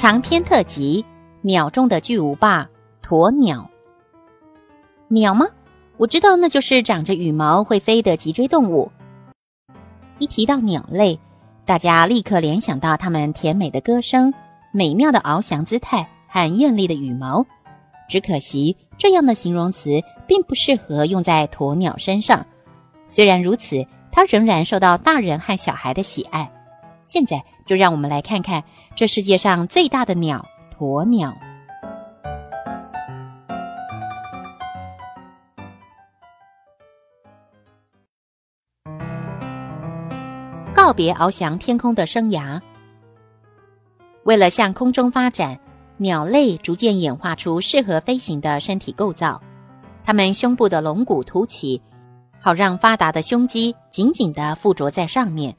长篇特辑：鸟中的巨无霸——鸵鸟。鸟吗？我知道，那就是长着羽毛、会飞的脊椎动物。一提到鸟类，大家立刻联想到它们甜美的歌声、美妙的翱翔姿态和艳丽的羽毛。只可惜，这样的形容词并不适合用在鸵鸟身上。虽然如此，它仍然受到大人和小孩的喜爱。现在就让我们来看看这世界上最大的鸟——鸵鸟。告别翱翔天空的生涯，为了向空中发展，鸟类逐渐演化出适合飞行的身体构造。它们胸部的龙骨凸起，好让发达的胸肌紧紧地附着在上面。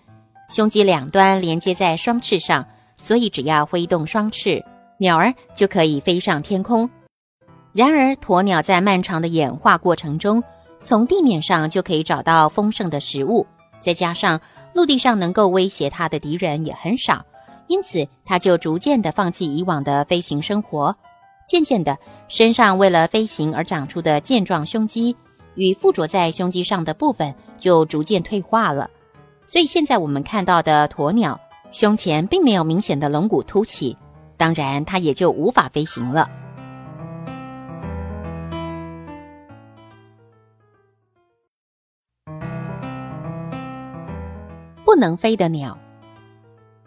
胸肌两端连接在双翅上，所以只要挥动双翅，鸟儿就可以飞上天空。然而，鸵鸟在漫长的演化过程中，从地面上就可以找到丰盛的食物，再加上陆地上能够威胁它的敌人也很少，因此它就逐渐的放弃以往的飞行生活。渐渐的，身上为了飞行而长出的健壮胸肌与附着在胸肌上的部分就逐渐退化了。所以现在我们看到的鸵鸟胸前并没有明显的龙骨凸起，当然它也就无法飞行了。不能飞的鸟，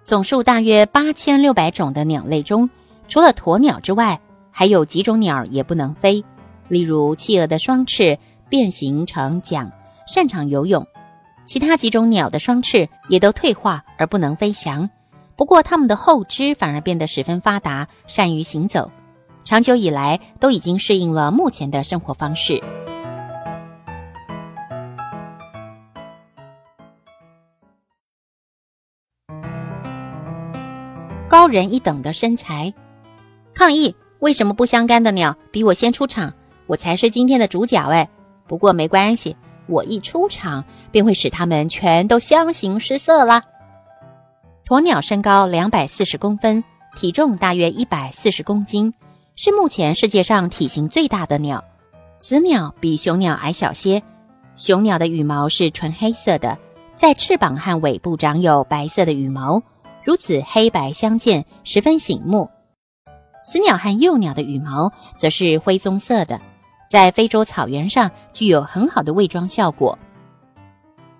总数大约八千六百种的鸟类中，除了鸵鸟之外，还有几种鸟也不能飞，例如企鹅的双翅变形成桨，擅长游泳。其他几种鸟的双翅也都退化而不能飞翔，不过它们的后肢反而变得十分发达，善于行走。长久以来都已经适应了目前的生活方式。高人一等的身材，抗议！为什么不相干的鸟比我先出场？我才是今天的主角哎！不过没关系。我一出场，便会使它们全都相形失色啦。鸵鸟身高两百四十公分，体重大约一百四十公斤，是目前世界上体型最大的鸟。雌鸟比雄鸟矮小些，雄鸟的羽毛是纯黑色的，在翅膀和尾部长有白色的羽毛，如此黑白相间，十分醒目。雌鸟和幼鸟的羽毛则是灰棕色的。在非洲草原上具有很好的伪装效果。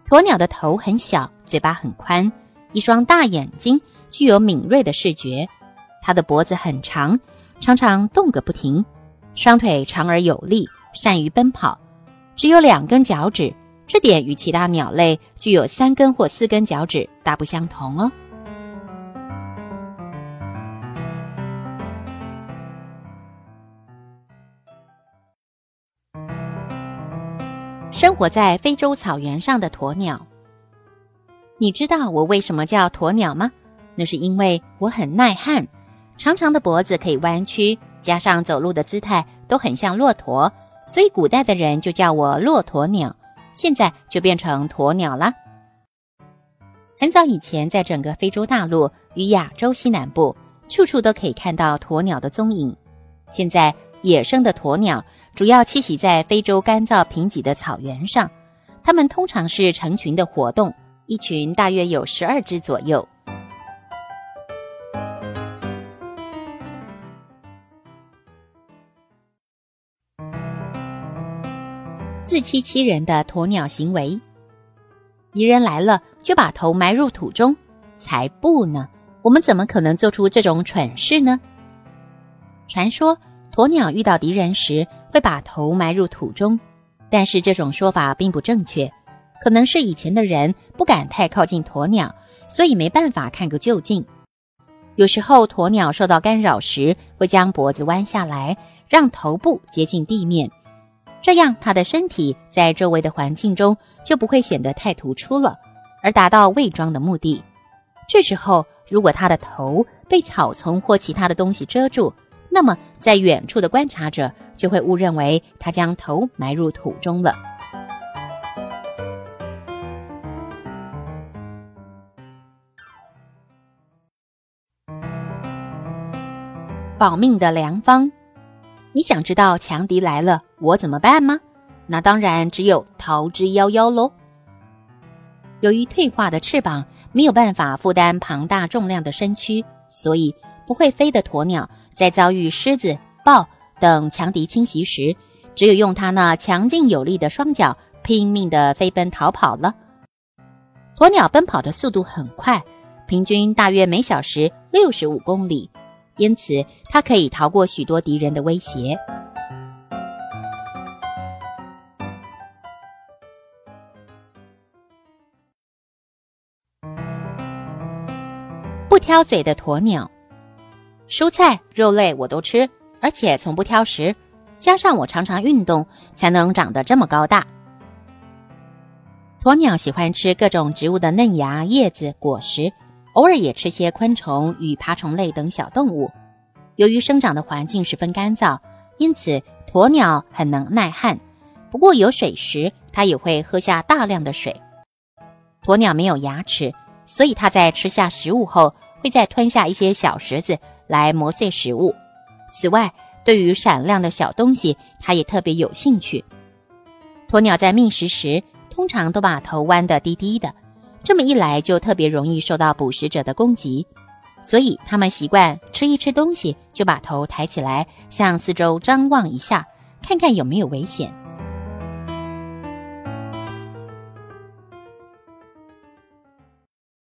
鸵鸟的头很小，嘴巴很宽，一双大眼睛具有敏锐的视觉。它的脖子很长，常常动个不停。双腿长而有力，善于奔跑。只有两根脚趾，这点与其他鸟类具有三根或四根脚趾大不相同哦。生活在非洲草原上的鸵鸟，你知道我为什么叫鸵鸟吗？那是因为我很耐旱，长长的脖子可以弯曲，加上走路的姿态都很像骆驼，所以古代的人就叫我骆驼鸟。现在就变成鸵鸟啦。很早以前，在整个非洲大陆与亚洲西南部，处处都可以看到鸵鸟的踪影。现在，野生的鸵鸟。主要栖息在非洲干燥贫瘠的草原上，它们通常是成群的活动，一群大约有十二只左右。自欺欺人的鸵鸟行为，敌人来了就把头埋入土中，才不呢！我们怎么可能做出这种蠢事呢？传说。鸵鸟遇到敌人时会把头埋入土中，但是这种说法并不正确。可能是以前的人不敢太靠近鸵鸟，所以没办法看个究竟。有时候鸵鸟受到干扰时，会将脖子弯下来，让头部接近地面，这样它的身体在周围的环境中就不会显得太突出了，而达到伪装的目的。这时候，如果它的头被草丛或其他的东西遮住，那么在远处的观察者就会误认为它将头埋入土中了。保命的良方，你想知道强敌来了我怎么办吗？那当然只有逃之夭夭喽。由于退化的翅膀没有办法负担庞大重量的身躯，所以不会飞的鸵鸟在遭遇狮子、豹等强敌侵袭时，只有用它那强劲有力的双脚拼命的飞奔逃跑了。鸵鸟奔跑的速度很快，平均大约每小时六十五公里。因此，它可以逃过许多敌人的威胁。不挑嘴的鸵鸟，蔬菜、肉类我都吃，而且从不挑食。加上我常常运动，才能长得这么高大。鸵鸟喜欢吃各种植物的嫩芽、叶子、果实。偶尔也吃些昆虫与爬虫类等小动物。由于生长的环境十分干燥，因此鸵鸟很能耐旱。不过有水时，它也会喝下大量的水。鸵鸟没有牙齿，所以它在吃下食物后，会再吞下一些小石子来磨碎食物。此外，对于闪亮的小东西，它也特别有兴趣。鸵鸟在觅食时，通常都把头弯得低低的。这么一来，就特别容易受到捕食者的攻击，所以他们习惯吃一吃东西，就把头抬起来，向四周张望一下，看看有没有危险。